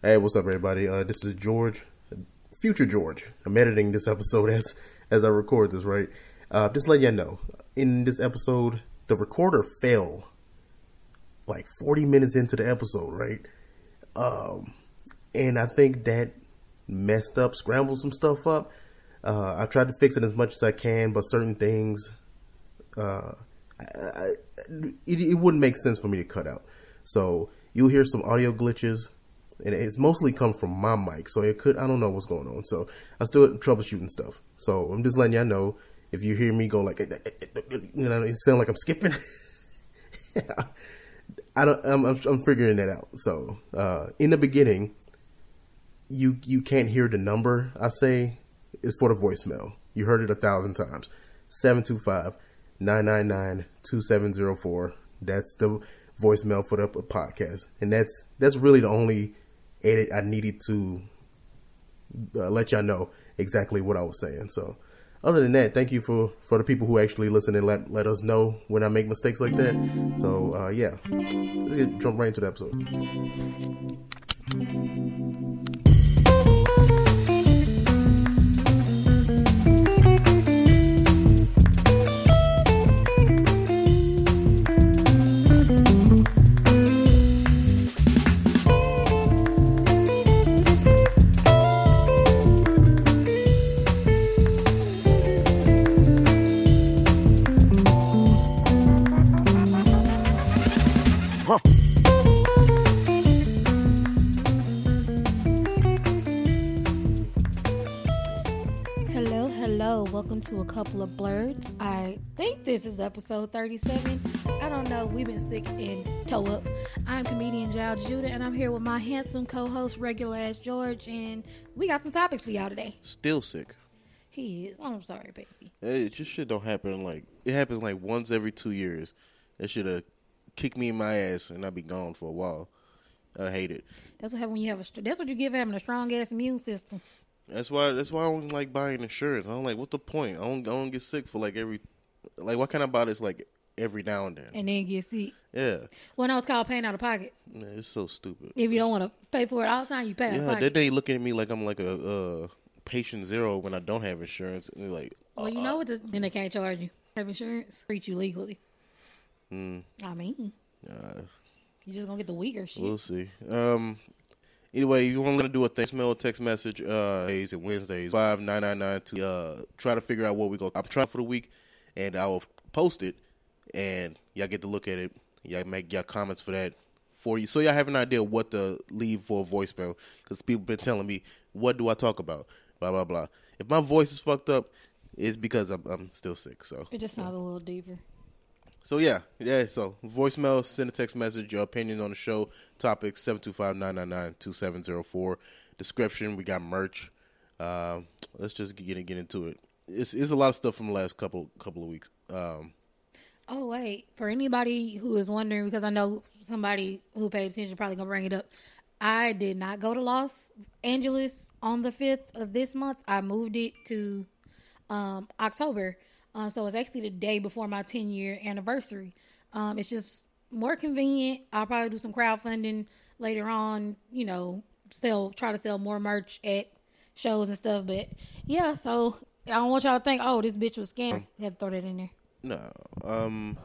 Hey, what's up, everybody? Uh, this is George, future George. I'm editing this episode as as I record this, right? Uh, just let you know, in this episode, the recorder fell like 40 minutes into the episode, right? Um, and I think that messed up, scrambled some stuff up. Uh, I tried to fix it as much as I can, but certain things, uh, I, I, it, it wouldn't make sense for me to cut out. So you'll hear some audio glitches, and it's mostly come from my mic. So it could, I don't know what's going on. So I'm still troubleshooting stuff. So I'm just letting y'all know if you hear me go like, you know, it sound like I'm skipping. I don't. I'm, I'm, I'm figuring that out. So uh, in the beginning, you you can't hear the number I say is for the voicemail. You heard it a thousand times. 725-999-2704. That's the voicemail for the podcast. And that's that's really the only edit I needed to uh, let y'all know exactly what I was saying. So other than that, thank you for for the people who actually listen and let let us know when I make mistakes like that. So uh, yeah, let's get, jump right into the episode. Couple of Blerdz. I think this is episode 37. I don't know. We've been sick and toe up. I'm comedian Giles Judah, and I'm here with my handsome co-host, regular ass George, and we got some topics for y'all today. Still sick. He is. I'm sorry, baby. It just shit don't happen like it happens like once every two years. That should have kicked me in my ass and I'd be gone for a while. I hate it. That's what happens when you have a. That's what you give having a strong ass immune system. That's why. That's why I don't like buying insurance. I don't like. What's the point? I don't. I don't get sick for like every. Like what kind of buy this like every now and then? And then get sick. Yeah, Well, no, it's called paying out of pocket. Man, it's so stupid. If you don't want to pay for it all the time, you pay Yeah, that they looking at me like I'm like a uh, patient zero when I don't have insurance, and they're like, Well, you know what? the- Then they can't charge you. Have insurance, treat you legally. Hmm. I mean, uh, you just gonna get the weaker shit. We'll see. Um. Anyway, you want to do a thanks mail text message uh days and Wednesdays five nine nine nine to uh try to figure out what we go. I'm trying for the week, and I will post it, and y'all get to look at it. Y'all make y'all comments for that for you, so y'all have an idea what to leave for a voicemail. Because people been telling me, what do I talk about? Blah blah blah. If my voice is fucked up, it's because I'm, I'm still sick. So It just sounds a little deeper. So yeah, yeah. So voicemail, send a text message, your opinion on the show, topic 725-999-2704. Description, we got merch. Um, let's just get get into it. It's, it's a lot of stuff from the last couple couple of weeks. Um, Oh wait, for anybody who is wondering, because I know somebody who paid attention probably gonna bring it up. I did not go to Los Angeles on the fifth of this month. I moved it to um, October, um, so it's actually the day before my ten year anniversary. Um, it's just more convenient. I'll probably do some crowdfunding later on. You know, sell try to sell more merch at shows and stuff. But yeah, so I don't want y'all to think, oh, this bitch was scammed. Had to throw that in there. no, um,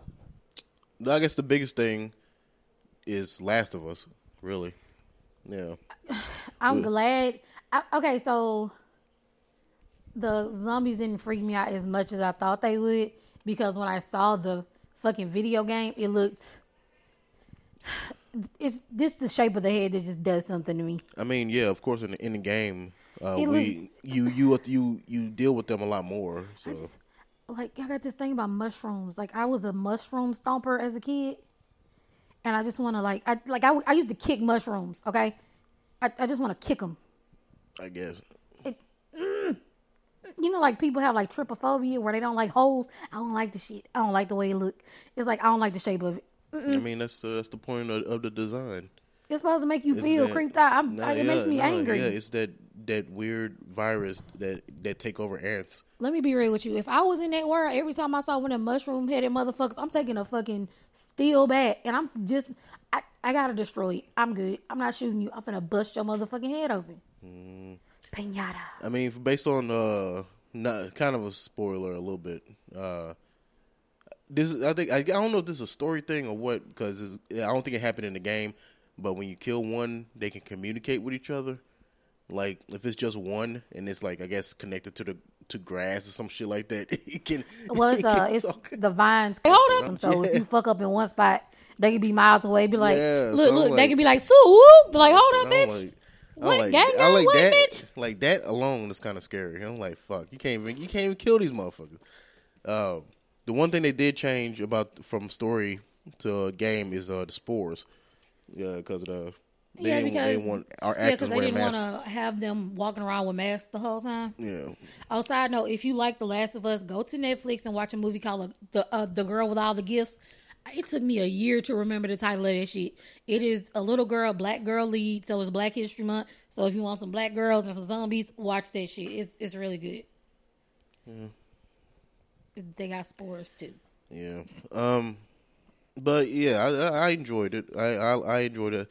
I guess the biggest thing is Last of Us. Really, yeah. I'm glad. I, okay, so the zombies didn't freak me out as much as I thought they would because when I saw the fucking video game, it looked. It's just the shape of the head that just does something to me. I mean, yeah, of course, in the, in the game, uh, we looks- you you you you deal with them a lot more. So just- Like I got this thing about mushrooms. Like I was a mushroom stomper as a kid, and I just want to like I like I, I used to kick mushrooms. Okay, I I just want to kick them. I guess. You know, like people have like trypophobia where they don't like holes. I don't like the shit. I don't like the way it look. It's like I don't like the shape of it. I mean, that's the that's the point of, of the design. It's supposed to make you It's feel that- creeped out. I'm, Nah, it makes me nah, angry. Yeah, it's that that weird virus that that take over ants. Let me be real with you. If I was in that world, every time I saw one of them mushroom headed motherfuckers, I'm taking a fucking steel bat and I'm just, I, I gotta destroy it. I'm good. I'm not shooting you. I'm gonna bust your motherfucking head open. Mm. Pinata. I mean, based on uh, not kind of a spoiler a little bit. Uh, this is, I think I, I don't know if this is a story thing or what because I don't think it happened in the game. But when you kill one, they can communicate with each other. Like if it's just one and it's like I guess connected to the to grass or some shit like that, it can. Well, it's it uh, it's talk. the vines. Hey, hold up. So if you fuck up in one spot, they can be miles away. Be like, Yeah, look, so look. I'm they like- can be like, Sue, whoop. Be like, hold up, I'm bitch. like- What? like, Gang, I like what, that. bitch? Like that alone is kind of scary. I'm like, fuck, you can't even you can't even kill these motherfuckers. Uh, the one thing they did change about from story to game is uh, the spores. Yeah, because of the they yeah, didn't, because they want our yeah, because they didn't want to have them walking around with masks the whole time. Yeah, Oh, side note, if you like The Last of Us, go to Netflix and watch a movie called uh, the uh, the Girl with All the Gifts. It took me a year to remember the title of that shit. It is a little girl, black girl lead, so it's Black History Month. So if you want some black girls and some zombies, watch that shit. It's it's really good. Yeah. They got spores too. yeah. Um, but yeah, I, I enjoyed it. I I, I enjoyed it.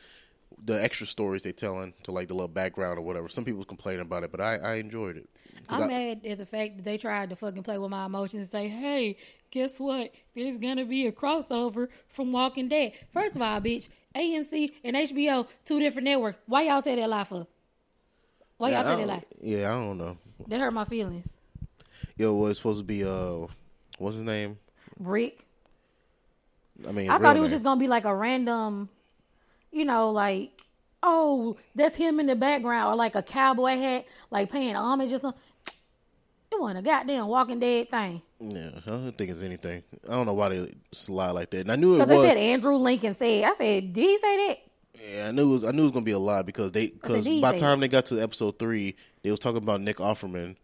The extra stories they telling to like the little background or whatever. Some people complain about it, but I, I enjoyed it. I'm I- mad at the fact that they tried to fucking play with my emotions and say, "Hey, guess what? There's gonna be a crossover from Walking Dead." First of all, bitch, AMC and HBO, two different networks. Why y'all say that lie for? Why yeah, y'all say that lie? Yeah, I don't know. That hurt my feelings. Yo, well, it's supposed to be uh, what's his name? Rick, I mean, I thought it was name. just gonna be like a random, you know, like oh, that's him in the background, or like a cowboy hat, like paying homage or something. It wasn't a goddamn Walking Dead thing. Yeah, I don't think it's anything. I don't know why they slide like that. And I knew it was. Because they was. said Andrew Lincoln said, I said, did he say that? yeah, I knew it was. I knew it was gonna be a lie because they because by the time they got to episode three, they was talking about Nick Offerman.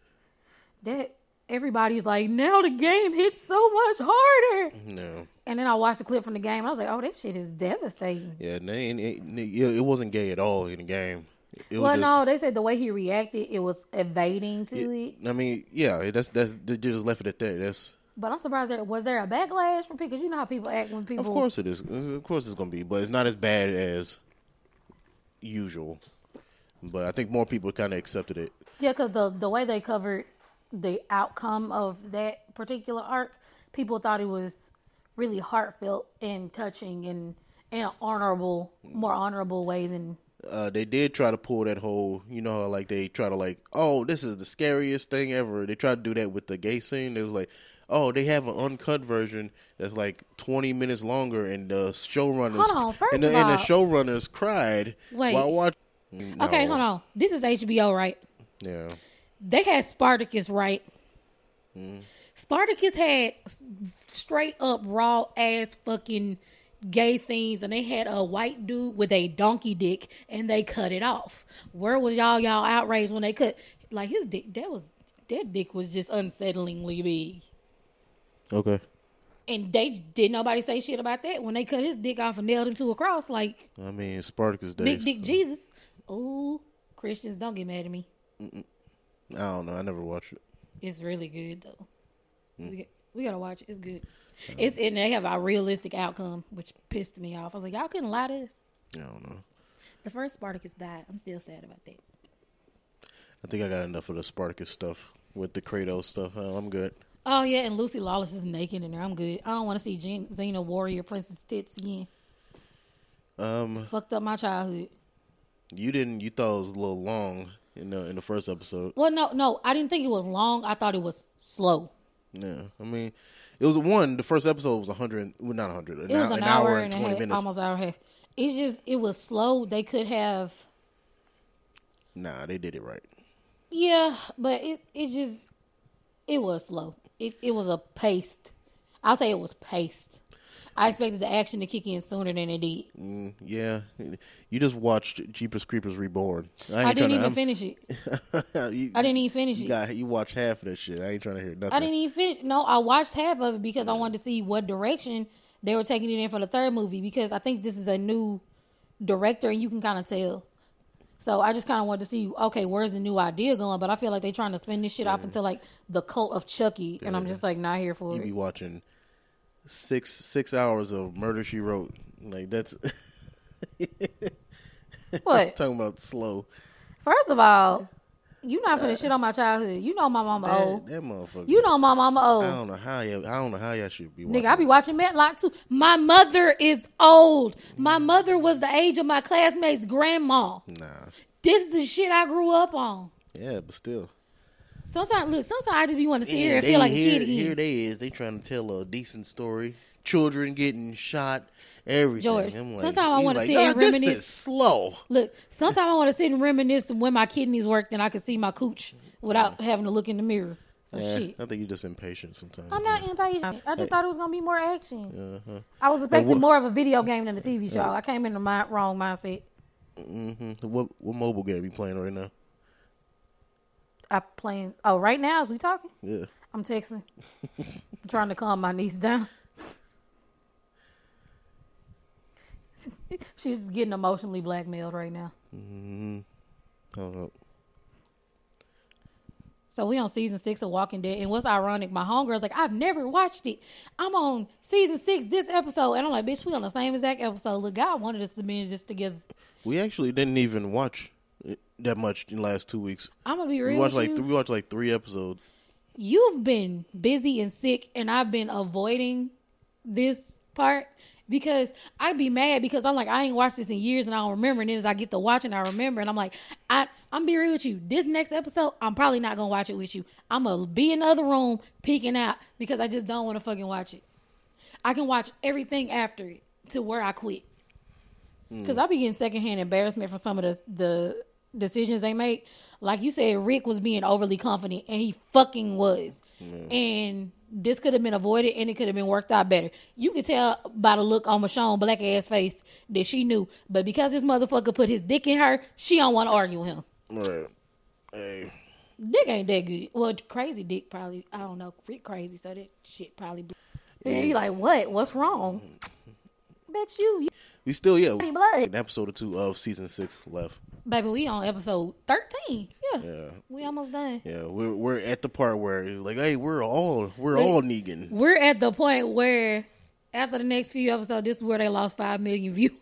that everybody's like, now the game hits so much harder. No, And then I watched the clip from the game. And I was like, oh, that shit is devastating. yeah, and they, it, it wasn't gay at all in the game. It Well, was no, they said the way he reacted, it was evading to it. just, I mean, yeah, that's that's they just left it at that. That's But I'm surprised there was there a backlash from people? Because you know how people act when people. of course it is. Of course it's gonna be, but it's not as bad as usual. But I think more people kind of accepted it. Yeah, because the the way they covered the outcome of that particular arc, people thought it was really heartfelt and touching and in an honorable, more honorable way than uh, they did try to pull that whole, you know, like they try to like, oh, this is the scariest thing ever. They tried to do that with the gay scene. It was like, oh, they have an uncut version that's like twenty minutes longer, and the showrunners, on, and the, and the showrunners cried Wait. while watching. Okay, hold on. This is HBO, right? Yeah, They had Spartacus, right? Spartacus had straight up raw ass fucking gay scenes, and they had a white dude with a donkey dick, and they cut it off. Where was y'all y'all outraged when they cut like his dick? That was that dick was just unsettlingly big. okay. And they did nobody say shit about that when they cut his dick off and nailed him to a cross like I mean, Spartacus days. big dick Jesus. Ooh, Christians don't get mad at me. I don't know. I never watched it. It's really good though. Mm. We, we gotta watch it. It's good. It's and they have a realistic outcome, which pissed me off. I was like, y'all couldn't lie to us. I don't know. The first Spartacus died. I'm still sad about that. I think I got enough of the Spartacus stuff with the Kratos stuff. I'm good. Oh yeah, and Lucy Lawless is naked in there. I'm good. I don't want to see Jean, Xena Warrior Princess tits again. Um, Fucked up my childhood. you didn't. You thought it was a little long in the in the first episode. Well, no, no, I didn't think it was long. I thought it was slow. Yeah, I mean, it was one. The first episode was a hundred, well, not hundred, an, It was an, an hour, hour and twenty half, minutes. almost hour and a half. It's just it was slow. They could have, Nah, they did it right. yeah, but it it just it was slow. It it was a paced. I'll say it was paced. I expected the action to kick in sooner than it did. Mm, yeah, you just watched Jeepers Creepers Reborn. I, I didn't even finish it. you, I didn't even finish you it. got you watched half of that shit. I ain't trying to hear nothing. I didn't even finish. No, I watched half of it because I wanted to see what direction they were taking it in for the third movie because I think this is a new director and you can kind of tell. So I just kind of wanted to see, okay, where's the new idea going? But I feel like they're trying to spin this shit off into like the cult of Chucky, and I'm just like not here for it. You be watching six six hours of Murder She Wrote. Like that's What? Talking about slow. First of all, you not finna uh, shit on my childhood. You know my mama That, old. that motherfucker. You know my mama old. I don't know how you. I don't know how y'all should be. Nigga, I be watching Matlock too. My mother is old. My mm. mother was the age of my classmates' grandma. Nah. This is the shit I grew up on. Yeah, but still. Sometimes, look, sometimes I just be wanting to sit here and they, feel like a here, kid again. here they is. They trying to tell a decent story. Children getting shot. Everything. George, like, sometimes I wanna like, sit and "Oh, this reminisce." is slow. Look, sometimes I want to sit and reminisce when my kidneys worked and I could see my cooch without having to look in the mirror. So Yeah, shit. I think you're just impatient sometimes. I'm not impatient. I just thought it was gonna be more action. Uh-huh. I was expecting what- more of a video game than a TV show. I came in the wrong mindset. hmm What what mobile game are you playing right now? I playing. Oh, right now as we talking, Yeah. I'm texting. I'm trying to calm my niece down. She's getting emotionally blackmailed right now. Mm-hmm. I don't. So we on season six of Walking Dead, and what's ironic, my homegirl's like, I've never watched it. I'm on season six this episode, and I'm like, bitch, we on the same exact episode. Look, God wanted us to binge this together. We actually didn't even watch that much in the last two weeks. I'm gonna be We real watched with like you. th- we watched like three episodes. You've been busy and sick, and I've been avoiding this part because I'd be mad because I'm like, I ain't watched this in years, and I don't remember. And then as I get to watching, I remember, and I'm like, I I'm be real with you. This next episode, I'm probably not gonna watch it with you. I'm gonna be in the other room peeking out because I just don't want to fucking watch it. I can watch everything after it to where I quit. Hmm. Because I be getting secondhand embarrassment from some of the the decisions they make. Like you said, Rick was being overly confident, and he fucking was. And this could have been avoided, and it could have been worked out better. You could tell by the look on Michonne black ass face that she knew, but because this motherfucker put his dick in her, she don't want to argue with him. Right. Hey. Dick ain't that good. Well, crazy dick probably. I don't know. Rick crazy, so that shit probably. And he like, what? What's wrong? Bet you, We still yeah. Blood. An episode or two of season six left. Baby. We on episode thirteen. Yeah, Yeah. we almost done. Yeah, we're we're at the part where it's like, hey, we're all we're all Negan. We're at the point where after the next few episodes, this is where they lost five million viewers.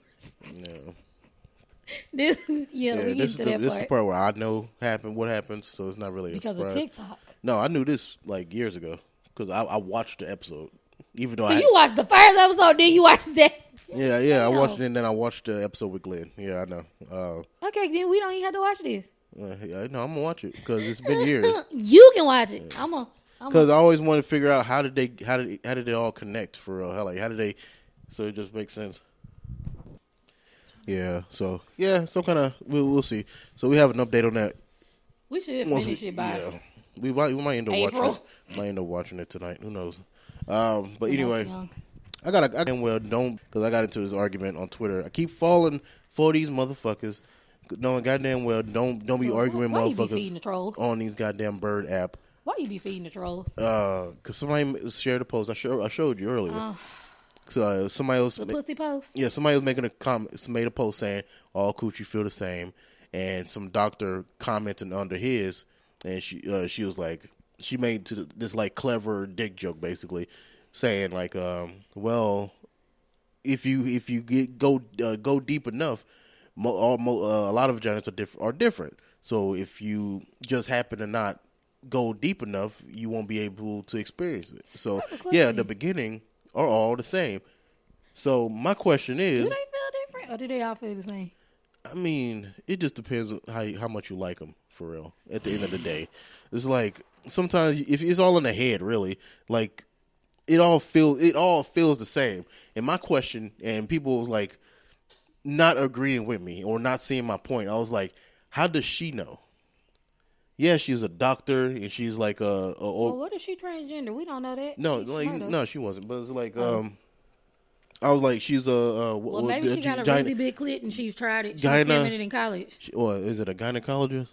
Yeah, This, yeah, yeah. we This get is to the that this is the part part where I know happened what happens, so it's not really a because of. TikTok. No, I knew this like years ago because I, I watched the episode, even though So I you watched the first episode, then you watched that. Yeah yeah I Damn. watched it and then I watched the episode with Glenn. Yeah, I know. Uh, Okay, then we don't even have to watch this. uh, yeah, no, I'm gonna watch it because it's been years. you can watch it. I'm gonna. Because I always want to figure out how did they how did how did they all connect for real? How like how did they? So it just makes sense. Yeah. So yeah. So kind of we'll we'll see. So we have an update on that. we should once finish we- it by. yeah. We might we might end up April. watching it. Might end up watching it tonight. Who knows? Um, but I was anyway, young. I got I damn well don't because I got into this argument on Twitter. I keep falling for these motherfuckers, knowing goddamn well don't don't be Why- arguing why you be feeding the motherfuckers trolls? on these goddamn bird app. Why you be feeding the trolls? Uh, cause somebody shared a post. I showed I showed you earlier. Oh. So uh, somebody else, the pussy post. yeah, somebody was making a comment, made a post saying all coochie feel the same, and some doctor commenting under his, and she uh, she was like she made to this like clever dick joke basically, saying like um well if you if you get go uh, go deep enough, mo, all, mo, uh, a lot of vaginas are different are different. So if you just happen to not go deep enough, you won't be able to experience it. So yeah, the beginning are all the same. So my question is, Do they feel different, or do they all feel the same? I mean, it just depends on how how much you like them for real. At the end of the day, it's like sometimes if it's all in the head, really, like it all feels it all feels the same. And my question, and people was like not agreeing with me or not seeing my point. I was like, how does she know? Yeah, she's a doctor, and she's like a, a Well, what if she transgender? We don't know that. no, She like no, she wasn't. But it's like um, I was like, she's a uh, Well, maybe she got a really big clit and she's tried it. She Gyna- experimented in college. Or is it a gynecologist?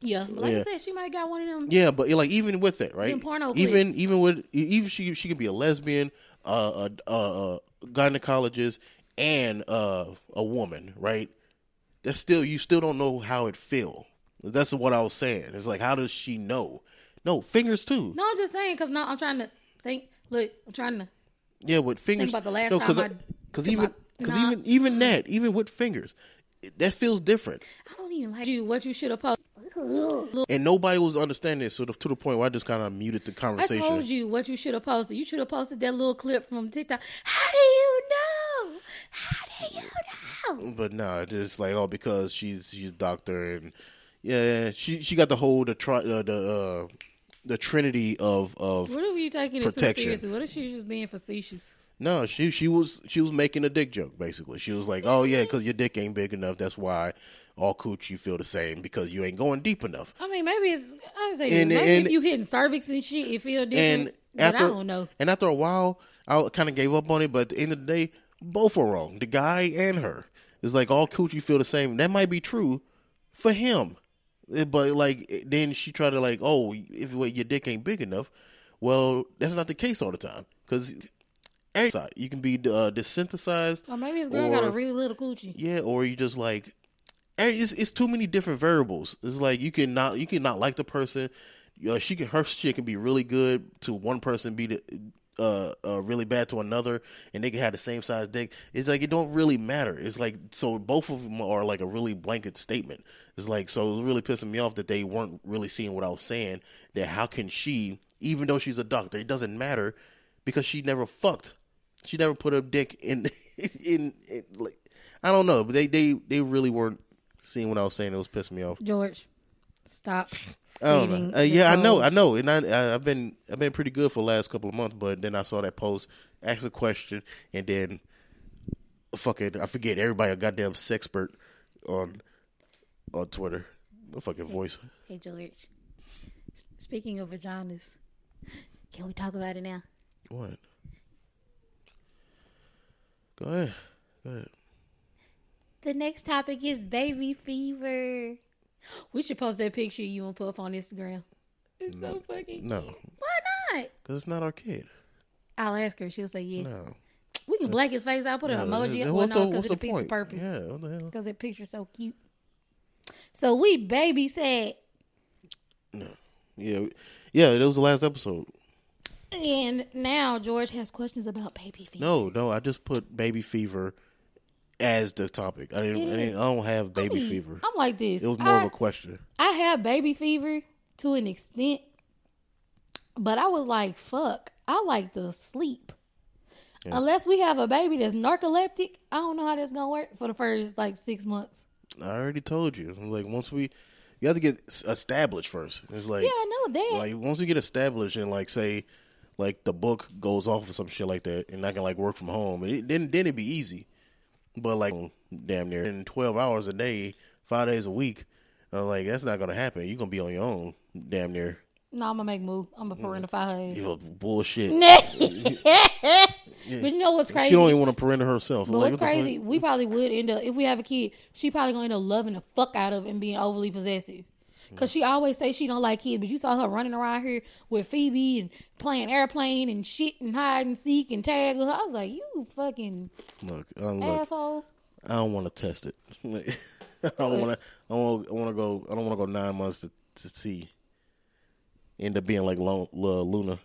Yeah, like Yeah. I said, she might got one of them. Yeah, but like even with it, right? Porno even clips. even with even she she could be a lesbian, uh, a, a, a gynecologist, and uh, a woman, right? That's still you still don't know how it feel. That's what I was saying. It's like how does she know? No fingers too. No, I'm just saying because no, I'm trying to think. Look, I'm trying to. Yeah, with fingers. about the last no, time I because even Because Nah. even even that, even with fingers, it- that feels different. I don't even like you. What you should have posted. And nobody was understanding it, so the, to the point where I just kind of muted the conversation. I told you what you should have posted. You should have posted that little clip from TikTok. How do you know? How do you know? But no, it's just like oh, because she's she's a doctor and yeah, she she got the whole the tri- uh, the uh, the trinity of of What are you taking it too seriously? What if she was just being facetious? No, she she was she was making a dick joke basically. She was like, oh yeah, because your dick ain't big enough. That's why all cooch you feel the same because you ain't going deep enough. I mean, maybe it's. I don't say And- maybe and- if you hitting cervix and shit, it feel different. And but after I don't know. and after a while, I kind of gave up on it. But at the end of the day, both were wrong. The guy and her. It's like all coochie feel the same. That might be true for him, Eh, but like then she tried to like, oh, if your dick ain't big enough, well, that's not the case all the time because you can be uh, desensitized. Or maybe this girl got a really little coochie. Yeah, or you just like it's it's too many different variables. It's like you can not you can not like the person. Uh, she can her shit can be really good to one person, be the, uh, uh really bad to another, and they can have the same size dick. It's like it don't really matter. It's like so both of them are like a really blanket statement. It's like so it was really pissing me off that they weren't really seeing what I was saying. That how can she, even though she's a doctor, it doesn't matter because she never fucked. She never put her dick in in, in like I don't know, but they they they really weren't seeing what I was saying. It was pissing me off. George, stop. I don't know. Uh, the yeah, I know, I know, and I, I I've been I've been pretty good for the last couple of months, but then I saw that post, asked a question, and then fucking I forget everybody a goddamn sexpert on on Twitter. A fucking voice. Hey George. Speaking of vaginas, can we talk about it now? What? Go ahead. Go ahead. The next topic is baby fever. We should post that picture you and put up on Instagram. It's so fucking No, cute. Why not? because it's not our kid. I'll ask her. She'll say yes. No. We can black his face. I'll put an No, emoji. that- Well, what's no, the- because it the defeats the point? purpose. Yeah, what the hell? Because that picture's so cute. So we baby said, Yeah, yeah. That was the last episode. And now George has questions about baby fever. No, no. I just put baby fever as the topic. I didn't. I, didn't, I don't have baby I- fever. I'm like this. It was more I, of a question. I have baby fever to an extent, but I was like, fuck, I like to sleep. Unless we have a baby that's narcoleptic, I don't know how that's gonna work for the first like six months. I already told you. I'm like once we, you have to get established first. It's like Yeah, I know that. like once we get established and like say, like the book goes off or some shit like that, and I can like work from home, and it, then then it'd be easy. But like damn near in twelve hours a day, five days a week, I'm like that's not gonna happen. You're gonna be on your own, damn near. no, I'm gonna make a move. I'm gonna parentify her. You bullshit. But you know what's crazy? She don't even want to parent herself. But Like, what's what crazy? We probably would end up if we have a kid. She probably gonna end up loving the fuck out of and being overly possessive. Cause she always say she don't like kids, but you saw her running around here with Phoebe and playing airplane and shit and hide and seek and tag. her. I was like, you fucking Look, look. asshole. I don't want to test it. I don't want to. I want. I want to go. I don't want to go nine months to to see. End up being like Lo- Lo- Luna.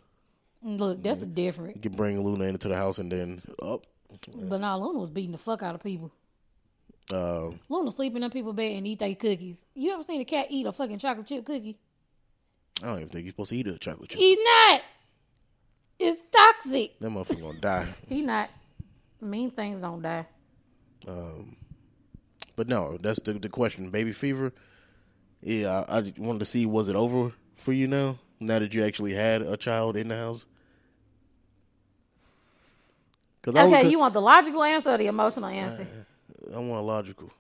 Look, that's a different. You can bring Luna into the house and then up. But now Luna was beating the fuck out of people. Uh, Luna sleeping in them people bed and eat their cookies. You ever seen a cat eat a fucking chocolate chip cookie? I don't even think you're supposed to eat a chocolate chip. He's not. It's toxic. That motherfucker gonna die. He not. Mean things don't die. Um, But no, that's the the question. Baby fever. Yeah, I, I wanted to see was it over for you now? Now that you actually had a child in the house. Okay, was- you want the logical answer or the emotional answer? I want logical.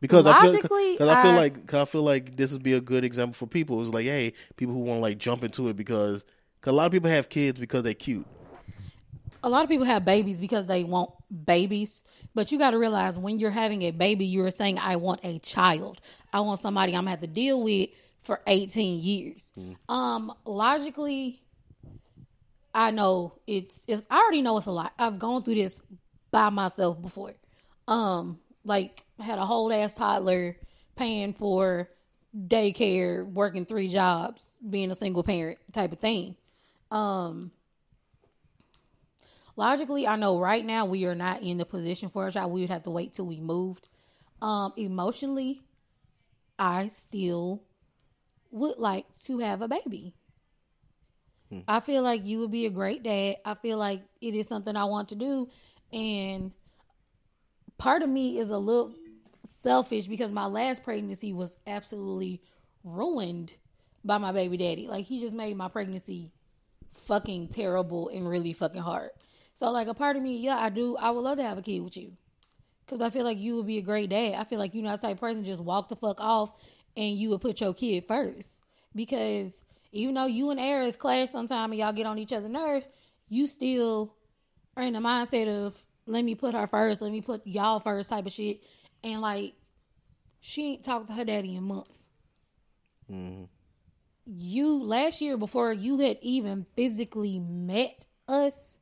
Because I feel, because I feel I- like, cause I feel like this would be a good example for people. It's like, hey, people who want to like jump into it because, cause a lot of people have kids because they're cute. a lot of people have babies because they want babies, but you got to realize when you're having a baby, you're saying, I want a child. I want somebody I'm going to have to deal with for 18 years. Um, logically, I know it's, it's, I already know it's a lot. I've gone through this by myself before. Um, like had a whole ass toddler paying for daycare, working three jobs, being a single parent type of thing. Um, logically, I know right now we are not in the position for a child. We would have to wait till we moved. Um, emotionally, I still would like to have a baby. I feel like you would be a great dad. I feel like it is something I want to do. And part of me is a little selfish because my last pregnancy was absolutely ruined by my baby daddy. Like he just made my pregnancy fucking terrible and really fucking hard. So like a part of me, yeah, I do. I would love to have a kid with you because I feel like you would be a great dad. I feel like you're not the type of person just walk the fuck off and you would put your kid first because even though you and Aries clash sometime and y'all get on each other's nerves, you still are in the mindset of let me put her first, let me put y'all first type of shit. And like she ain't talked to her daddy in months. Mm-hmm. You last year before you had even physically met us,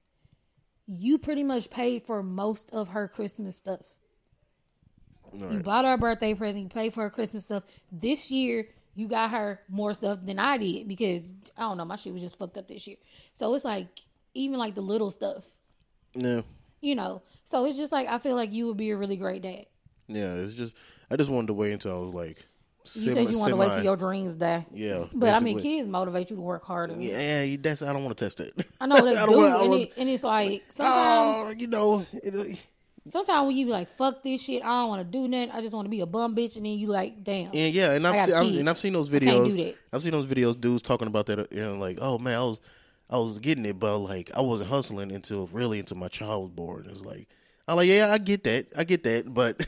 you pretty much paid for most of her Christmas stuff. You bought her a birthday present, you paid for her Christmas stuff. This year, you got her more stuff than I did because I don't know, my shit was just fucked up this year. So it's like even like the little stuff, Yeah, you know. So it's just like I feel like you would be a really great dad. yeah. It's just I just wanted to wait until I was like. You said you want to wait till your dreams die. Yeah, But I mean, kids motivate you to work harder. Yeah, you- that's I don't want to test it. I know they I do, wanna- and, it, and it's like sometimes, oh, you know, it, uh, sometimes when you be like, "Fuck this shit," I don't want to do nothing. I just want to be a bum bitch, and then you like, "Damn." and yeah, and I've seen, I've, and I've seen those videos. I've seen those videos, dudes talking about that. You know, like, oh man, I was, I was getting it, but like I wasn't hustling until really until my child was born. It's like, I'm like, yeah, I get that, I get that, but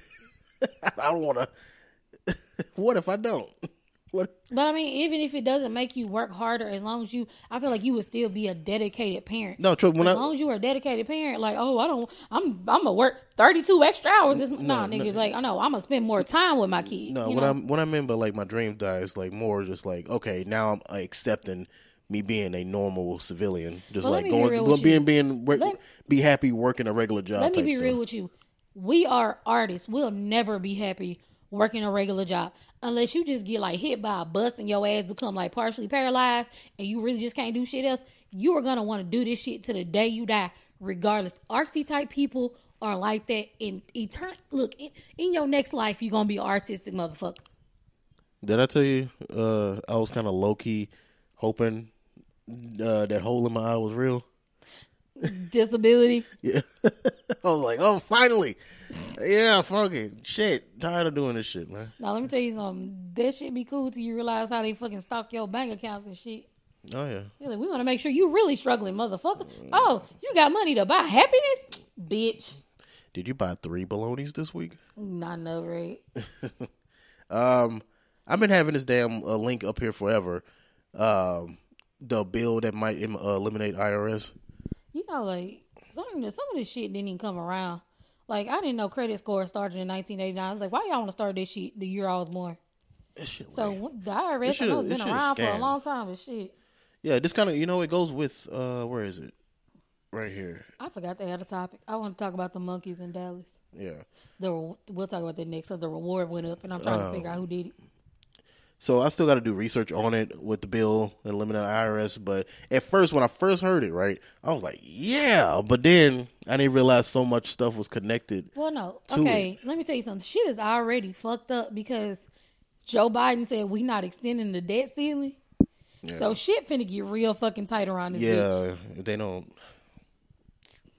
I don't want to. what if I don't? What? But I mean, even if it doesn't make you work harder, as long as you, I feel like you would still be a dedicated parent. No, trust when as I long as you are a dedicated parent, like, oh, I don't, I'm, I'm gonna work thirty two extra hours. This, nah, no. nigga, like, I know I'm gonna spend more time with my kid. no, you what? I'm what I mean by like my dream die is like more just like okay, now I'm accepting me being a normal civilian, just Well, like be going, with being being Let- be happy working a regular job. Let me be stuff. real with you. We are artists. We'll never be happy working a regular job unless you just get like hit by a bus and your ass become like partially paralyzed and you really just can't do shit else. You are gonna want to do this shit to the day you die, regardless. Artsy type people are like that in etern. Look, in, in your next life, you're gonna be an artistic motherfucker. Did I tell you? Uh, I was kind of low key hoping uh, that hole in my eye was real. Disability. Yeah, I was like, oh, finally, yeah, fucking shit. Tired of doing this shit, man. Now let me tell you something. That shit be cool till you realize how they fucking stalk your bank accounts and shit. Oh yeah, They're like, we want to make sure you really struggling, motherfucker. Oh, you got money to buy happiness, bitch. did you buy three balonies this week? Not know, right? Um, I've been having this damn uh, link up here forever. Um, the bill that might uh, eliminate IRS. You know, like some of this, some of this shit didn't even come around. Like I didn't know credit score started in 1989. I was like, why y'all want to start this shit the year I was born? Shit So lame. the IRS, I should've- know it's been around for a long time, but shit, yeah, this kind of you know it goes with uh, where is it? Right here. I forgot they had a topic. I want to talk about the monkeys in Dallas. Yeah. The we'll talk about that next because the reward went up, and I'm trying Oh. to figure out who did it. So I still got to do research on it with the bill and eliminate IRS. But at first, when I first heard it, right, I was like, yeah. But then I didn't realize so much stuff was connected. Well, no. Okay, let me tell you something. Shit is already fucked up because Joe Biden said we not extending the debt ceiling. So shit finna get real fucking tight around this. Yeah, if they don't.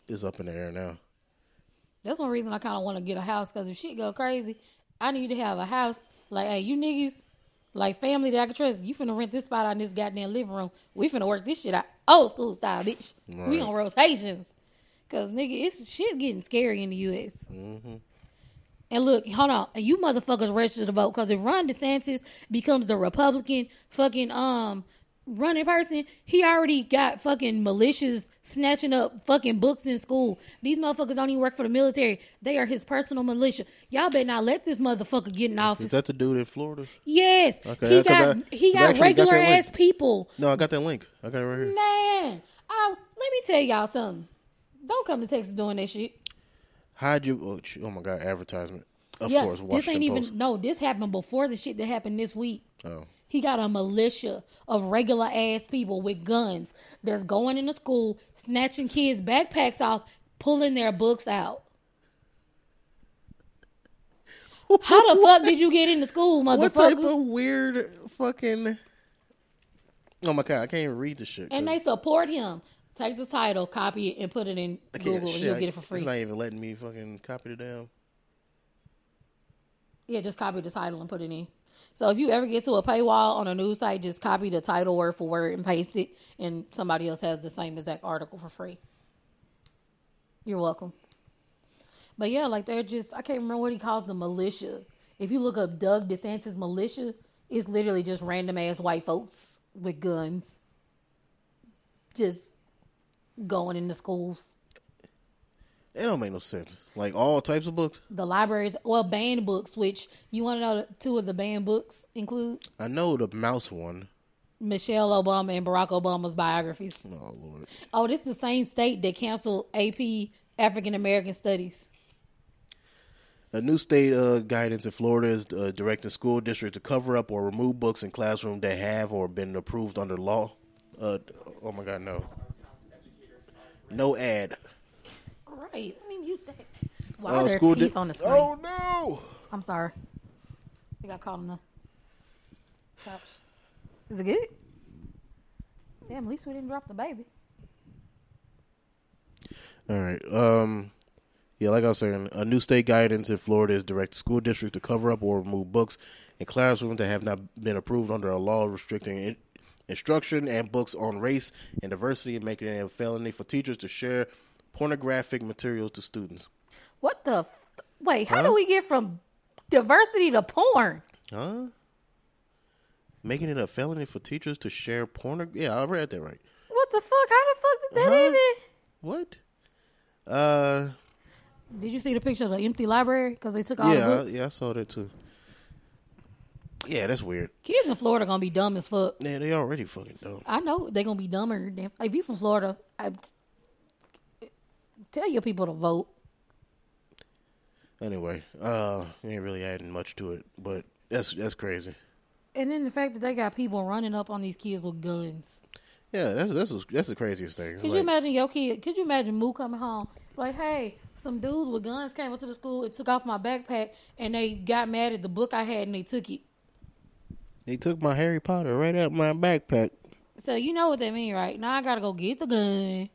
It's up in the air now. That's one reason I kind of want to get a house because if shit go crazy, I need to have a house. Like, hey, you niggas, like family that I can trust, you finna rent this spot out in this goddamn living room. We finna work this shit out. Old school style, bitch. We on rotations. Because, nigga, it's shit getting scary in the U.S. And look, hold on. And you motherfuckers register to vote because if Ron DeSantis becomes the Republican fucking um running person, he already got fucking militias snatching up fucking books in school. These motherfuckers don't even work for the military. They are his personal militia. Y'all better not let this motherfucker get in office. Is that the dude in Florida? yes. Okay, he got I- he got actually got regular ass people. No, I got that link. I got it right here. Man, I, let me tell y'all something. Don't come to Texas doing that shit. Hide you. Oh, oh my god, advertisement. Of yeah, course, this ain't Post. even no. This happened before the shit that happened this week. Oh. He got a militia of regular ass people with guns that's going into school, snatching kids' backpacks off, pulling their books out. How the fuck did you get into school, motherfucker? What type of weird fucking? Oh my god, I can't even read the shit. And they support him. Take the title, copy it, and put it in Google, and you'll I- get it for free. It's not even letting me fucking copy the damn. Yeah, just copy the title and put it in. So if you ever get to a paywall on a news site, just copy the title word for word and paste it, and somebody else has the same exact article for free. You're welcome. But yeah, like they're just I can't remember what he calls the militia. If you look up Doug DeSantis militia, it's literally just random ass white folks with guns. Just going into schools. It don't make no sense. Like all types of books. The libraries, well, banned books, which you want to know the two of the banned books include I know the mouse one. Michelle Obama and Barack Obama's biographies. Oh lord. Oh, this is the same state that canceled AP African American Studies. A new state uh, guidance in Florida is uh, directing school districts to cover up or remove books in classrooms that have or been approved under law. Uh, oh my God, no. No ad. Right. Let me you that. Why Uh, are there school teeth di- on the screen? Oh no! I'm sorry. I got caught on the couch. Is it good? Damn, at least we didn't drop the baby. All right. Um, yeah, like I was saying, a new state guidance in Florida is directing school districts to cover up or remove books in classrooms that have not been approved under a law restricting in- instruction and books on race and diversity and making it a felony for teachers to share pornographic materials to students. What the? F- Wait, how Huh? do we get from diversity to porn? Huh? Making it a felony for teachers to share porn. Yeah, I read that right. What the fuck? How the fuck did that Huh? even? What? Uh, Did you see the picture of the empty library? Because they took all yeah, the I, books. yeah, I saw that too. Yeah, that's weird. Kids in Florida gonna be dumb as fuck. Yeah, they already fucking dumb. I know they're gonna be dumber. Than, if you from Florida, I, tell your people to vote. Anyway, uh, ain't really adding much to it, but that's that's crazy. And then the fact that they got people running up on these kids with guns. Yeah, that's that's that's the craziest thing. Could you imagine your kid? Could you imagine Moo coming home like, hey, some dudes with guns came into the school and took off my backpack, and they got mad at the book I had and they took it. They took my Harry Potter right out my backpack. So you know what that mean, right? Now I gotta go get the gun,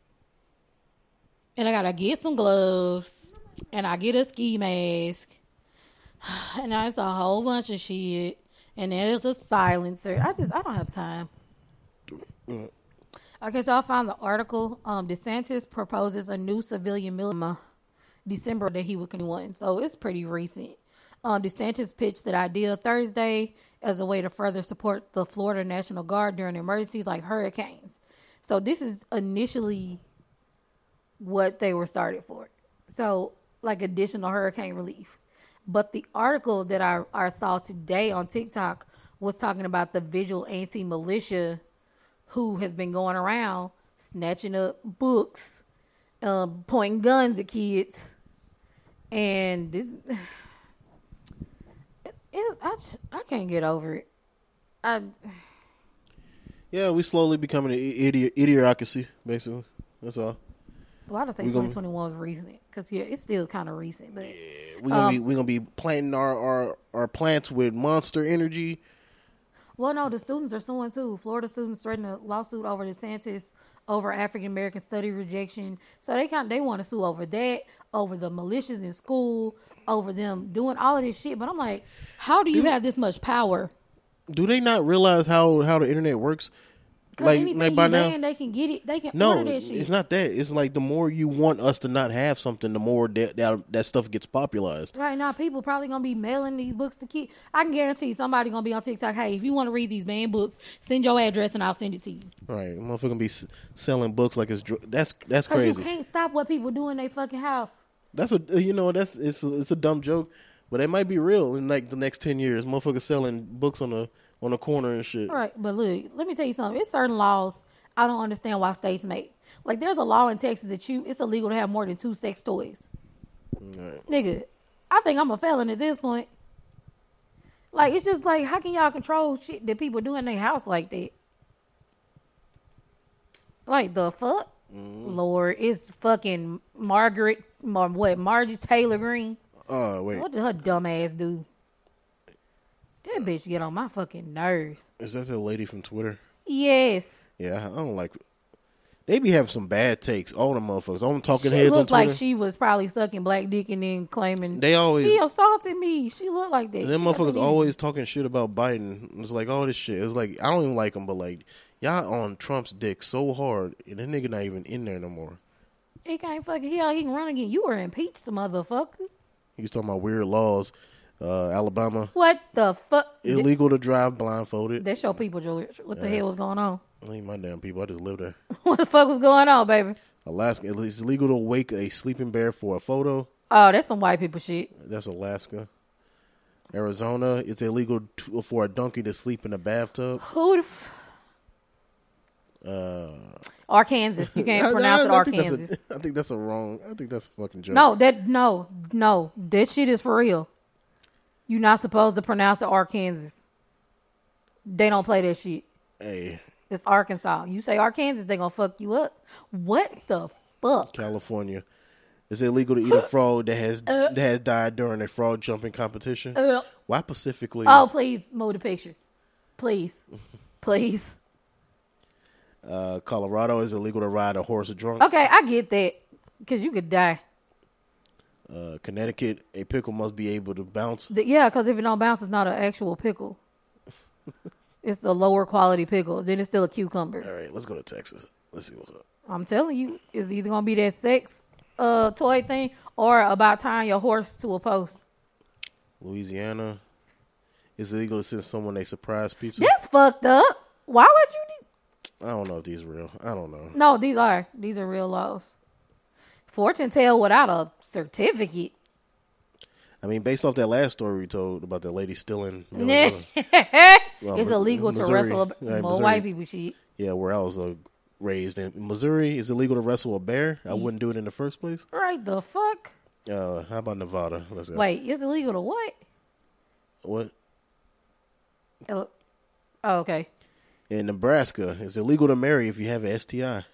and I gotta get some gloves, and I get a ski mask, and that's a whole bunch of shit, and there's a silencer. I just I don't have time. Okay, so I found the article. Um, DeSantis proposes a new civilian military December that he would one. So it's pretty recent. Um, DeSantis pitched that idea Thursday as a way to further support the Florida National Guard during emergencies like hurricanes. So this is initially what they were started for. So like additional hurricane relief. But the article that I, I saw today on TikTok was talking about the visual anti militia who has been going around snatching up books, um, pointing guns at kids, and this. It's, I, I can't get over it. I Yeah, we slowly becoming an idiot idiocracy, basically. That's all. Well, I'd say We gonna- 2021 was recent because yeah, it's still kind of recent, but we're gonna Um, be we're gonna be planting our, our our plants with monster energy. Well, no, the students are suing too. Florida students threatened a lawsuit over the DeSantis over African American study rejection. So they kind they want to sue over that, over the militias in school, over them doing all of this shit. But I'm like, how do you have this much power? Do they not realize how how the internet works? Like anything like you by now, ban, they can get it. They can no, order that shit. it's not that. It's like the more you want us to not have something, the more that that, that stuff gets popularized. Right now, people probably gonna be mailing these books to kids. I can guarantee somebody gonna be on TikTok. Hey, if you want to read these banned books, send your address and I'll send it to you. Right, motherfucker gonna be s- selling books like it's dr- that's that's Cause you can't stop what people do in their fucking house. That's a you know that's it's a, it's a dumb joke, but it might be real in like the next ten years. Motherfuckers selling books on the on the corner and shit. All right, but look, let me tell you something. It's certain laws I don't understand why states make. Like, there's a law in Texas that you it's illegal to have more than two sex toys. Right. Nigga, I think I'm a felon at this point. Like it's just like how can y'all control shit that people do in their house like that? Like the fuck, mm-hmm. Lord, it's fucking Margaret, Mar- what Margie Taylor Greene. Oh wait, What did her dumb ass do? That bitch get on my fucking nerves. is that the lady from Twitter? Yes, Yeah, I don't like. They be having some bad takes. All the motherfuckers, all them talking she heads on looked Twitter. like she was probably sucking black dick and then claiming they always he assaulted me. She looked like that. And them I motherfuckers always talking shit about Biden. It's like all this shit. It's like I don't even like him, but like y'all on Trump's dick so hard, and that nigga not even in there no more. He can't fucking hell. He can run again. You were impeached, motherfucker. He was talking about weird laws. Uh, Alabama What the fuck? illegal to drive blindfolded. That show people, George. What the hell was going on? I ain't my damn people. I just live there. what the fuck was going on, baby? Alaska. It's illegal to wake a sleeping bear for a photo. Oh, that's some white people shit. That's Alaska. Arizona. It's illegal to, for a donkey to sleep in a bathtub. Who the f- Uh, Arkansas. You can't I- pronounce I- it I that's Arkansas. I think that's a wrong. I think that's a fucking joke. No, that no, no. That shit is for real. You're not supposed to pronounce it Arkansas. They don't play that shit. Hey, It's Arkansas. You say Arkansas, they gonna fuck you up. What the fuck? California. Is it illegal to eat a frog that has that has died during a frog jumping competition? Uh, Why specifically? oh, please move the picture, please, please. Uh, Colorado is illegal to ride a horse drunk. Okay, I get that because you could die. Uh, Connecticut, a pickle must be able to bounce. The- yeah, because if it don't bounce, it's not an actual pickle. it's a lower quality pickle. Then it's still a cucumber. All right, let's go to Texas. Let's see what's up. I'm telling you, it's either gonna be that sex uh toy thing or about tying your horse to a post. Louisiana is illegal to send someone a surprise pizza. That's fucked up. Why would you? Do- I don't know if these are real. I don't know. no, these are these are real laws. Fortune tell without a certificate. I mean, based off that last story we told about the lady stealing. it's uh, Well, Mi- illegal to wrestle a, Right, white people shit. yeah, where I was uh, raised in Missouri, is illegal to wrestle a bear. I wouldn't do it in the first place. Right the fuck? Uh, how about Nevada? Let's go. Wait, it's illegal to what? What? Oh, okay. In Nebraska, it's illegal to marry if you have an STI.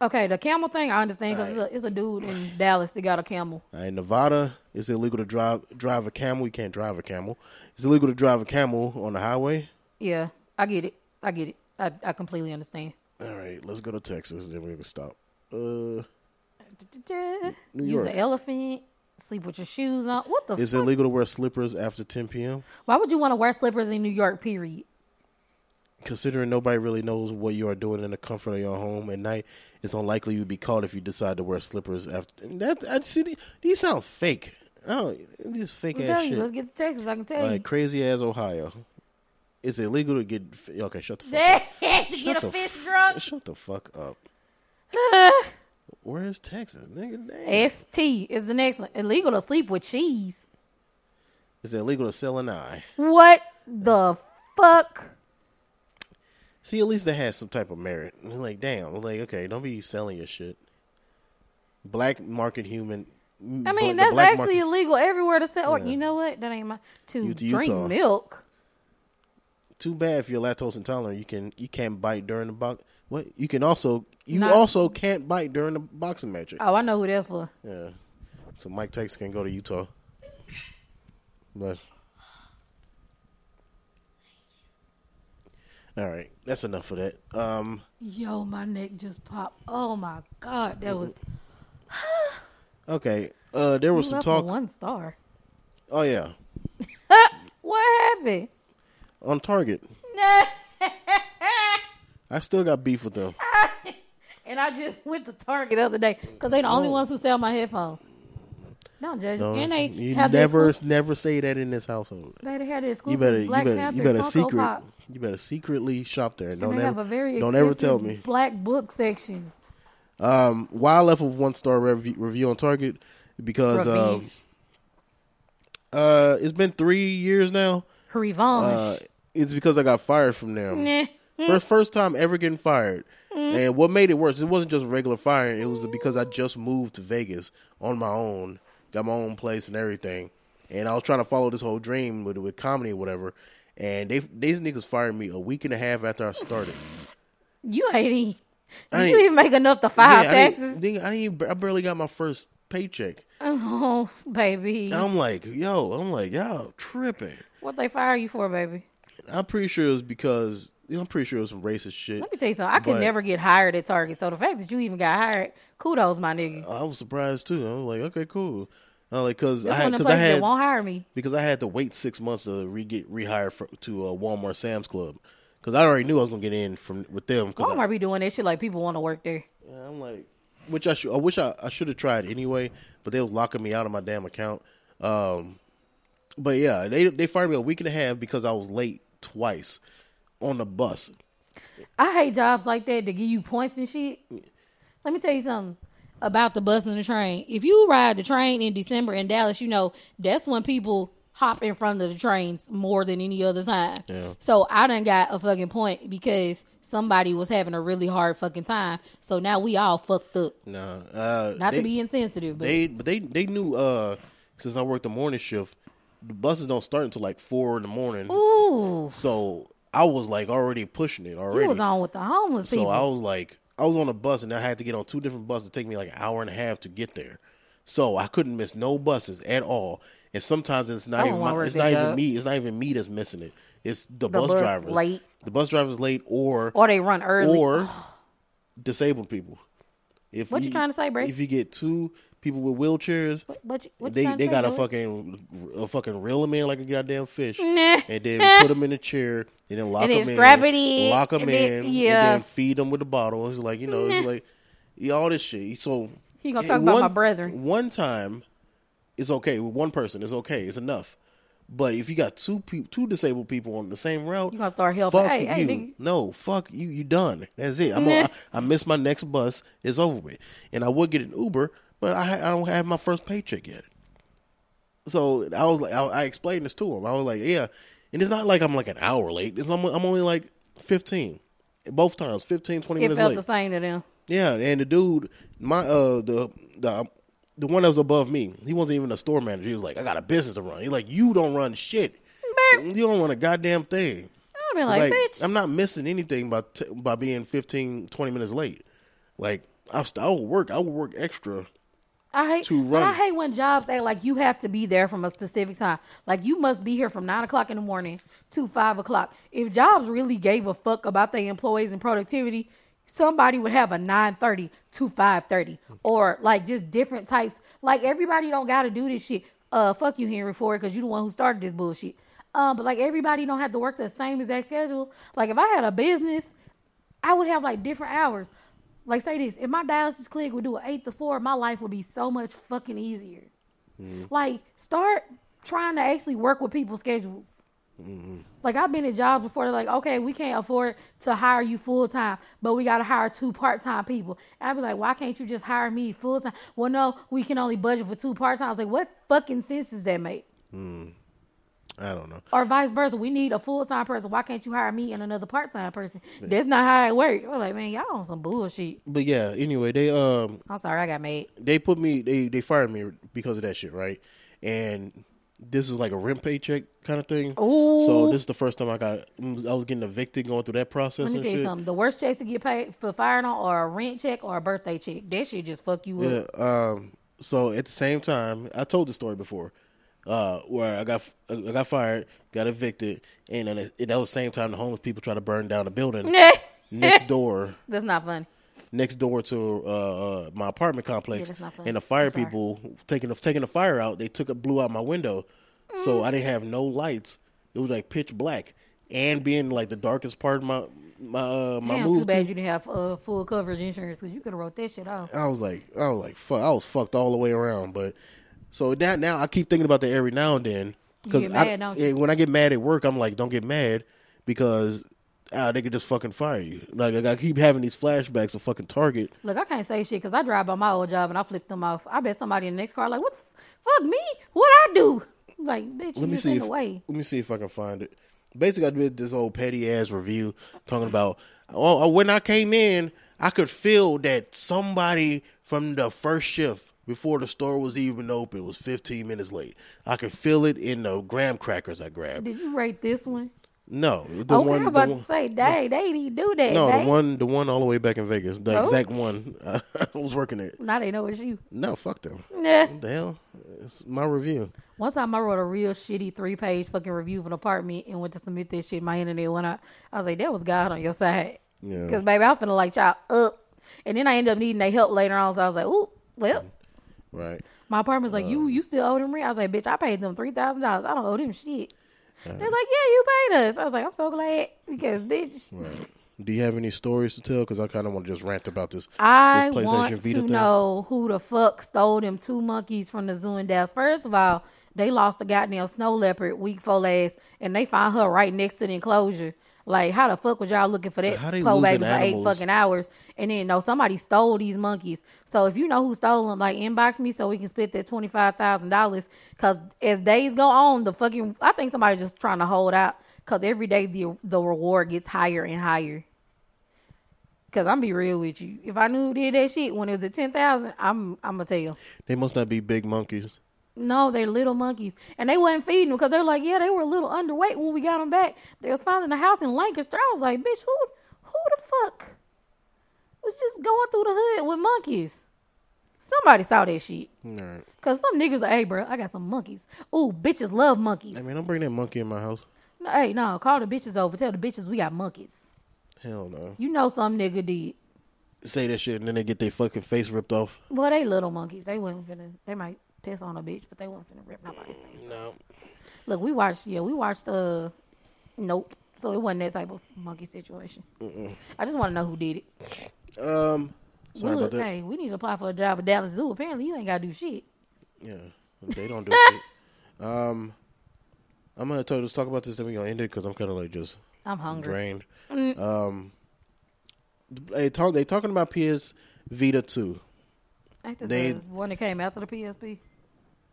Okay, the camel thing I understand because it's, a, it's a dude in Dallas that got a camel. In Nevada, it's illegal to drive drive a camel. You can't drive a camel. It's illegal to drive a camel on the highway. Yeah, I get it. I get it. I, I completely understand. All right, let's go to Texas. Then we can stop. Uh, New Use an elephant. Sleep with your shoes on. What the Is fuck? illegal to wear slippers after 10 p.m. Why would you want to wear slippers in New York? Period. Considering nobody really knows what you are doing in the comfort of your home at night, it's unlikely you'd be caught if you decide to wear slippers after. That I see these, these sound fake. Oh, these fake I'm ass telling you, shit. let's get to Texas. I can tell you. Like crazy ass Ohio. It's illegal to get. Okay, shut the fuck up. to Shut get a fist f- drunk. Shut the fuck up. Where is Texas, nigga? Damn. ST is the next one. Illegal to sleep with cheese. Is it illegal to sell an eye? What the fuck? See, at least they had some type of merit. Like, damn. Like, okay, don't be selling your shit. Black market human. I mean, that's actually illegal everywhere to sell. Or, you know what? That ain't my to U- drink Utah. milk. too bad if you're lactose intolerant. You can you can't bite during the box. What you can also you Not- also can't bite during the boxing match. Oh, I know who that's for. Yeah. So Mike Tyson can go to Utah. But all right, that's enough of that. Um, Yo, my neck just popped. Oh my god, that was okay. Uh, there was you some talk. one star. Oh yeah, What happened? on Target. I still got beef with them. and I just went to Target the other day because they the only ones who sell my headphones. Don't judge. Don't- and they you never never say that in this household. they had the You exclusive better you better Panther you better Funko secret Pops. you better secretly shop there. And Don't they ever have a very don't ever tell me. black book section. Um, why I left with one star review, review on Target because uh, Revenge. uh, it's been three years now. Uh, Revenge. it's because I got fired from them. Nah. First first time ever getting fired. Mm. And what made it worse, it wasn't just regular firing. It was because I just moved to Vegas on my own. Got my own place and everything. And I was trying to follow this whole dream with with comedy or whatever. And they these niggas fired me a week and a half after I started. You ain't even. I You even make enough to file Yeah, I didn't- taxes. I didn't. even- I barely got my first paycheck. Oh, baby. I'm like, yo, I'm like, y'all tripping. What they fire you for, baby? I'm pretty sure it was because you know, I'm pretty sure it was some racist shit. Let me tell you something. I could never get hired at Target. So the fact that you even got hired, kudos, my nigga. I was surprised too. I was like, okay, cool. I like, cause I had, one of the cause I had, won't hire me. because I had to wait six months to re get rehired for, to uh, Walmart Sam's Club. Because I already knew I was gonna get in from with them. 'cause I- Walmart be doing that shit like people want to work there. Yeah, I'm like, which I should. I wish I, I should have tried anyway, but they was locking me out of my damn account. Um, but yeah, they they fired me a week and a half because I was late twice on the bus. I hate jobs like that to give you points and shit. Let me tell you something about the bus and the train. If you ride the train in December in Dallas, you know that's when people hop in front of the trains more than any other time. Yeah. So I done got a fucking point because somebody was having a really hard fucking time. So now we all fucked up. Nah, uh, Not they, to be insensitive, but they but they they knew uh since I worked the morning shift, the buses don't start until like four in the morning. ooh, So I was like already pushing it already. you was on with the homeless So people. So I was like, I was on a bus and I had to get on two different buses. It take me like an hour and a half to get there. So I couldn't miss no buses at all. And sometimes it's not even my, it's not even job. me. It's not even me that's missing it. It's the, The bus, bus drivers late. The bus drivers late or or they run early. or disabled people. If What you trying to say, Bray? If you get two people with wheelchairs, you- what they they gotta Joey? fucking a fucking reel them in like a goddamn fish, Nah. and then put them in a chair, and then lock And them in, in, lock them and then- in, yeah. and then feed them with the bottle. It's like you know, it's like yeah, all this shit. So He gonna talk eh, about one- my brethren. One time, it's okay with one person. It's okay. It's enough. But if you got two pe- two disabled people on the same route, You gonna start helping. Fuck Hey, you. hey. No, fuck you. You done. That's it. I'm Nah. on, I, I missed my next bus. It's over with. And I would get an Uber, but I I don't have my first paycheck yet. So I was like, I, I explained this to him. I was like, yeah, and it's not like I'm like an hour late. I'm, I'm only like 15. Both times, 15, 20 It minutes felt late. the same to them. Yeah, and the dude, my uh, the the the one that was above me, he wasn't even a store manager. He was like, I got a business to run. He's like, you don't run shit. You don't run a goddamn thing. Be like, Like, bitch. I'm not missing anything by t- by being 15, 20 minutes late. Like I, st- I would work. I would work extra. I hate. to but I hate when jobs act like you have to be there from a specific time. Like you must be here from nine o'clock in the morning to five o'clock. If jobs really gave a fuck about their employees and productivity, somebody would have a nine thirty to five thirty, or like just different types. Like everybody don't got to do this shit. Uh, fuck you, Henry Ford, because you the one who started this bullshit. Um, but like everybody don't have to work the same exact schedule. Like if I had a business, I would have like different hours. Like say this, if my dialysis clinic would do an eight to four, my life would be so much fucking easier. Mm-hmm. Like start trying to actually work with people's schedules. Mm-hmm. Like I've been at jobs before. They're like, okay, we can't afford to hire you full time, but we got to hire two part time people. And I'd be like, why can't you just hire me full time? Well, no, we can only budget for two part time. I was like, what fucking sense does that make? Mm. I don't know. Or vice versa, we need a full time person. Why can't you hire me and another part time person? That's not how it works. I'm like, man, y'all on some bullshit. But yeah. Anyway, they um I'm sorry, I got mad. they put me they they fired me because of that shit, right? And this is like a rent paycheck kind of thing. Ooh. So this is the first time I got I was getting evicted going through that process Let me and tell you shit. something. The worst checks to get paid for firing on are a rent check or a birthday check. That shit just fuck you up. Yeah. Um. So at the same time, I told the story before, uh, where I got I got fired, got evicted, and then it, that was the same time the homeless people tried to burn down the building next door, That's not funny. next door to uh, uh my apartment complex, Yeah, that's not funny. and the fire people taking the taking the fire out, they took it blew out my window, so Mm. I didn't have no lights. It was like pitch black, and being like the darkest part of my my uh, my Damn, move too to- bad you didn't have uh, full coverage insurance because you could have wrote that shit off. I was like, I was like, fuck, I was fucked all the way around. But so now, now I keep thinking about that every now and then because get mad, don't you? when I get mad at work, I'm like, don't get mad because ah, they could just fucking fire you. Like I keep having these flashbacks of fucking Target. Look, I can't say shit because I drive by my old job and I flip them off. I bet somebody in the next car like, what the fuck me? What I do? Like, bitch, you Let me see in if the way. let me see if I can find it. Basically, I did this old petty ass review talking about oh, when I came in, I could feel that somebody from the first shift before the store was even open. It was 15 minutes late. I could feel it in the graham crackers I grabbed. Did you rate this one? No, the okay, one. I'm about one- to say, dang, they didn't do that. no, dang. the one, the one all the way back in Vegas, the Oh. exact one I was working at. Now they know it's you. No, fuck them. Yeah. What the hell? It's my review. One time I wrote a real shitty three page fucking review of an apartment and went to submit this shit. My internet went out. I was like, that was God on your side. Yeah. Because, baby, I'm finna like y'all up. And then I ended up needing their help later on. So I was like, ooh, well. Right. My apartment's like, Uh. you you still owe them rent? I was like, bitch, I paid them $3,000. I don't owe them shit. They're like, yeah, you paid us. I was like, I'm so glad because, bitch, Right. Do you have any stories to tell? Because I kind of want to just rant about this. I this PlayStation want Vita to thing. know who the fuck stole them two monkeys from the zoo in Dallas. First of all, they lost a goddamn snow leopard week before last, and they found her right next to the enclosure. Like, how the fuck was y'all looking for that How they poor losing baby for eight fucking hours? And then no, somebody stole these monkeys. So if you know who stole them, like inbox me so we can split that twenty five thousand dollars. Cause as days go on, the fucking I think somebody just trying to hold out. Cause every day the the reward gets higher and higher. Cause I'm be real with you. If I knew who did that shit when it was at ten thousand, I'm I'm gonna tell. They must not be big monkeys. No, they're little monkeys, and they wasn't feeding them because they're like, yeah, they were a little underweight when we got them back. They was found in the house in Lancaster. I was like, bitch, who who the fuck was just going through the hood with monkeys? Somebody saw that shit. Right. Cause some niggas like, hey, bro, I got some monkeys. Ooh, bitches love monkeys. I mean, don't bring that monkey in my house. No, hey, no, call the bitches over. Tell the bitches we got monkeys. Hell no. You know some nigga did. Say that shit and then they get their fucking face ripped off. Well, they little monkeys. They wasn't finna. They might piss on a bitch, but they weren't finna rip nobody's face. No. Look, we watched. Yeah, we watched. Uh, Nope. So it wasn't that type of monkey situation. I just want to know who did it. Um, We sorry look- about that. Hey, we need to apply for a job at Dallas Zoo. Apparently, you ain't got to do shit. Yeah, they don't do shit. Um, I'm gonna tell, just talk about this. Then we gonna end it because I'm kind of like just I'm hungry. drained. Mm. Um, they talk. They talking about PS Vita two. They- the one that came after the PSP?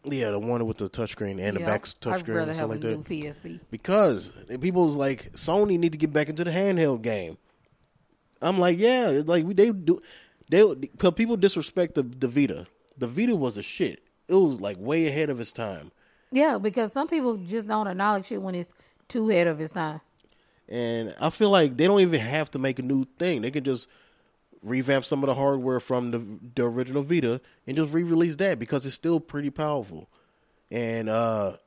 Yeah, the one with the touchscreen and the Yeah, back I'd touchscreen rather and have like a new that. PSP. Because people's like Sony need to get back into the handheld game. I'm like, yeah, it's like we they do they cause people disrespect the the Vita. The Vita was a shit. It was like way ahead of its time. Yeah, because some people just don't acknowledge shit when it's too ahead of its time. And I feel like they don't even have to make a new thing. They can just revamp some of the hardware from the the original Vita and just re-release that because it's still pretty powerful. And uh,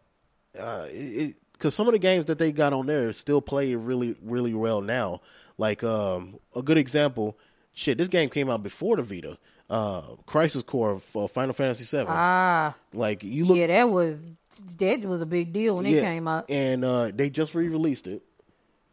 uh, it because some of the games that they got on there still play really really well now. Like um, a good example, shit, this game came out before the Vita. Uh, Crisis Core for Final Fantasy VII. Ah, like you look, yeah, that was that was a big deal when it came out. and uh, they just re-released it.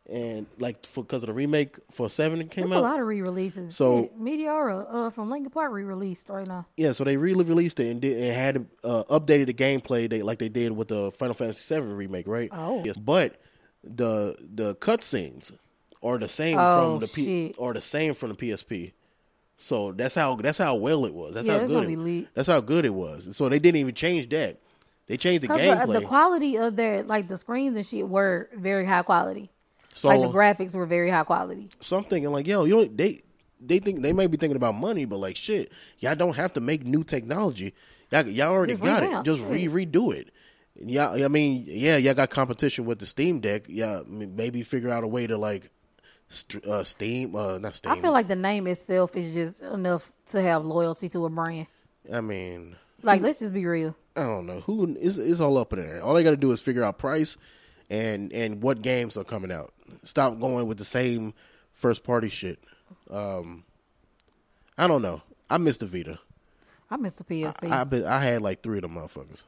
And like because of the remake for Seven that came out a lot of re-releases. So- Meteora uh, from Linkin Park re-released right now. Yeah, so they re-released it and, did, and had uh, updated the gameplay they, like they did with the Final Fantasy VII remake, right? Oh. yes. But the the cutscenes are the same Oh, from the P, are the same from the PSP. So that's how that's how well it was. That's Yeah, how good gonna it, that's how good it was. So they didn't even change that. They changed the Cause the, gameplay. the quality of their like the screens and shit were very high quality. So like the graphics were very high quality. so I'm thinking like, yo, you they they think they may be thinking about money, but like shit, y'all don't have to make new technology. Y'all, y'all already Just got it. Just re redo it. Yeah, I mean, yeah, y'all got competition with the Steam Deck. Yeah, I mean, maybe figure out a way to like uh, Steam, uh, not Steam. I feel like the name itself is just enough to have loyalty to a brand. I mean, Like, let's just be real. I don't know who it's, it's all up in there. All they got to do is figure out price and and what games are coming out. Stop going with the same first party shit. Um, I don't know. I miss the Vita. I miss the PSP. I been, I had like three of them motherfuckers.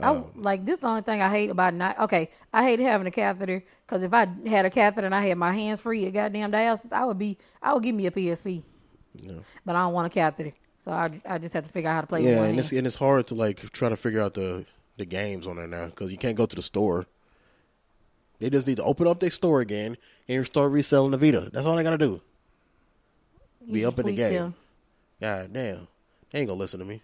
I, um, like this. is The only thing I hate about not okay. I hate having a catheter because if I had a catheter and I had my hands free at goddamn dialysis, I would be. I would give me a PSP. Yeah. But I don't want a catheter, so I, I just have to figure out how to play with Yeah, and hand. it's and it's hard to like try to figure out the the games on there now because you can't go to the store. They just need to open up their store again and start reselling the Vita. That's all they gotta do. Be up in the game. them. God damn, they ain't gonna listen to me.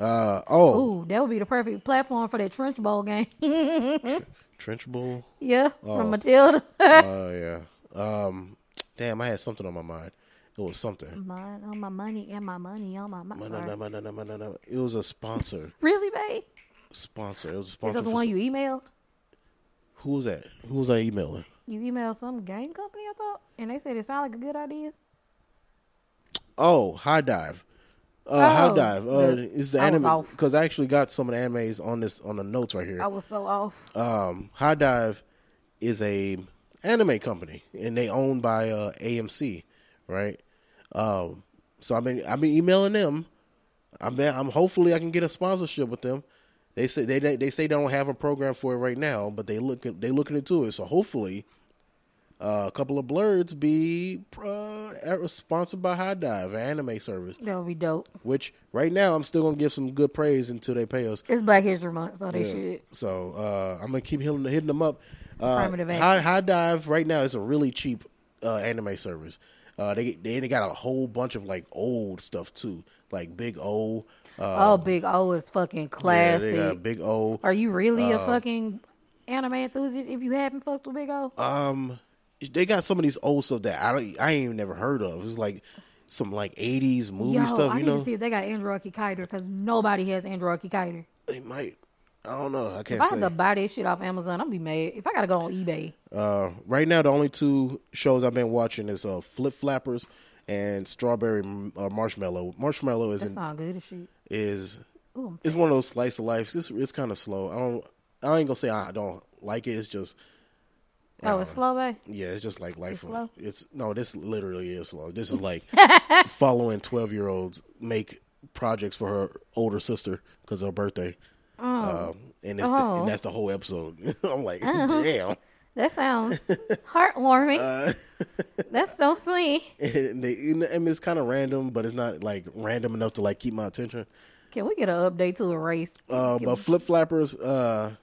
Uh oh, Ooh, that would be the perfect platform for that Trunchbull game. Trunchbull. yeah, Oh. from Matilda. Oh yeah. Um, damn, I had something on my mind. It was something. Mine on my money and my money on my money. It was a sponsor. Really, babe? Sponsor. It was a sponsor. Is that the one some- you emailed? Who was that? Who was I emailing? You emailed some game company, I thought, and they said it sounded like a good idea. Oh, HIDIVE. Uh, High Oh, Dive. Uh, the- is the I anime because I actually got some of the animes on this on the notes right here. I was so off. um, HIDIVE is a anime company, and they owned by uh, AMC, right? Um, so I've been I've been emailing them. I'm I'm hopefully I can get a sponsorship with them. They say they they, they say they don't have a program for it right now, but they look they looking into it. So hopefully, uh, a couple of Blerdz be uh, sponsored by HIDIVE, an anime service. That would be dope. Which right now I'm still gonna give some good praise until they pay us. It's Black History Month, so they Yeah. should. So uh, I'm gonna keep hitting, hitting them up. Uh, Affirmative. High, HIDIVE right now is a really cheap uh, anime service. Uh, they they they got a whole bunch of like old stuff too, like Big O. Uh, oh, Big O is fucking yeah, classic. got Big O. Are you really a Uh, fucking anime enthusiast if you haven't fucked with Big O? Um, they got some of these old stuff that I I ain't even never heard of. It's like some like '80s movie Yo, stuff. I You need know, to see if they got Android Kikaider because nobody has Android Kikaider. they might. I don't know. I can't If I say. have to buy this shit off Amazon, I'm be mad. If I gotta go on eBay, Uh, right now, the only two shows I've been watching is uh, Flip Flappers and Strawberry uh, Marshmallow. Marshmallow is that sound good as shit. Is Ooh, it's one of those slice of life. It's it's kind of slow. I don't I ain't gonna say I don't like it. It's just Oh, it's slow, babe. yeah, it's just like life. It's slow? It's no, this literally is slow. This is like following twelve year olds make projects for her older sister because of her birthday. Um, and it's Oh. and that's the whole episode. I'm like, damn. That sounds heartwarming. Uh, That's so sweet. and, they, and it's kind of random, but it's not like random enough to like keep my attention. Can we get an update to a race? Uh, but Flip Flappers, uh,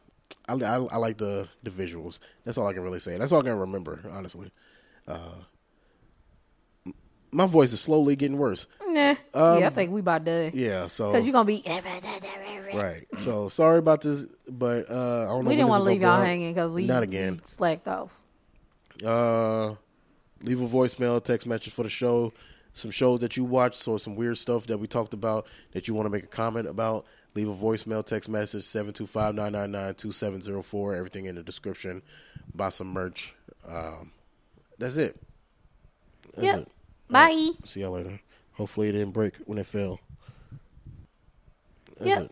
I, I, I like the the visuals. That's all I can really say. That's all I can remember, honestly. Uh, my voice is slowly getting worse. Nah. yeah, I think we about done. Um, Yeah, so Because you're going to be. right. So sorry about this, but uh, I don't know. We didn't want to leave y'all out. hanging because we, Not again. we slacked off. Uh, leave a voicemail, text message for the show. Some shows that you watched, or some weird stuff that we talked about that you want to make a comment about. Leave a voicemail, text message 725-999-2704. Everything in the description. Buy some merch. Um, that's it. That's Yep. it. Bye. See y'all later. Hopefully it didn't break when it fell. That's Yep. it.